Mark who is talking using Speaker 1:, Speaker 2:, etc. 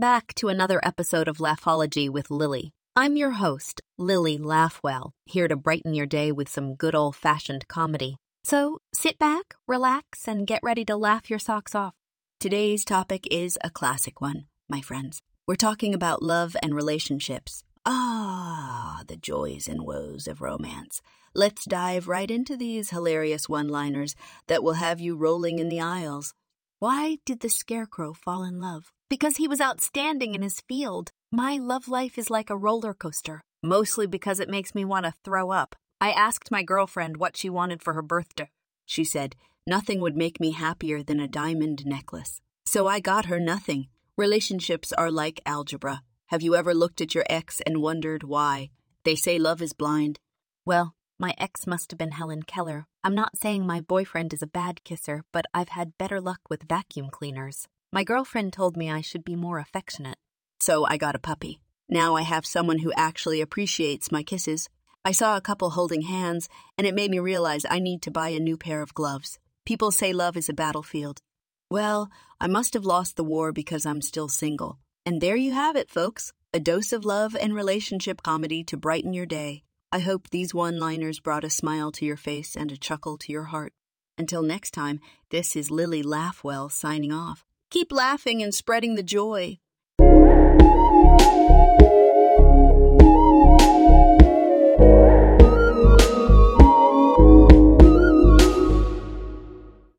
Speaker 1: back to another episode of Laughology with Lily. I'm your host, Lily Laughwell, here to brighten your day with some good old fashioned comedy. So sit back, relax, and get ready to laugh your socks off. Today's topic is a classic one, my friends. We're talking about love and relationships. Ah, the joys and woes of romance. Let's dive right into these hilarious one liners that will have you rolling in the aisles. Why did the scarecrow fall in love? Because he was outstanding in his field. My love life is like a roller coaster, mostly because it makes me want to throw up. I asked my girlfriend what she wanted for her birthday. She said, Nothing would make me happier than a diamond necklace. So I got her nothing. Relationships are like algebra. Have you ever looked at your ex and wondered why? They say love is blind. Well, my ex must have been Helen Keller. I'm not saying my boyfriend is a bad kisser, but I've had better luck with vacuum cleaners. My girlfriend told me I should be more affectionate. So I got a puppy. Now I have someone who actually appreciates my kisses. I saw a couple holding hands, and it made me realize I need to buy a new pair of gloves. People say love is a battlefield. Well, I must have lost the war because I'm still single. And there you have it, folks a dose of love and relationship comedy to brighten your day. I hope these one liners brought a smile to your face and a chuckle to your heart. Until next time, this is Lily Laughwell signing off. Keep laughing and spreading the joy.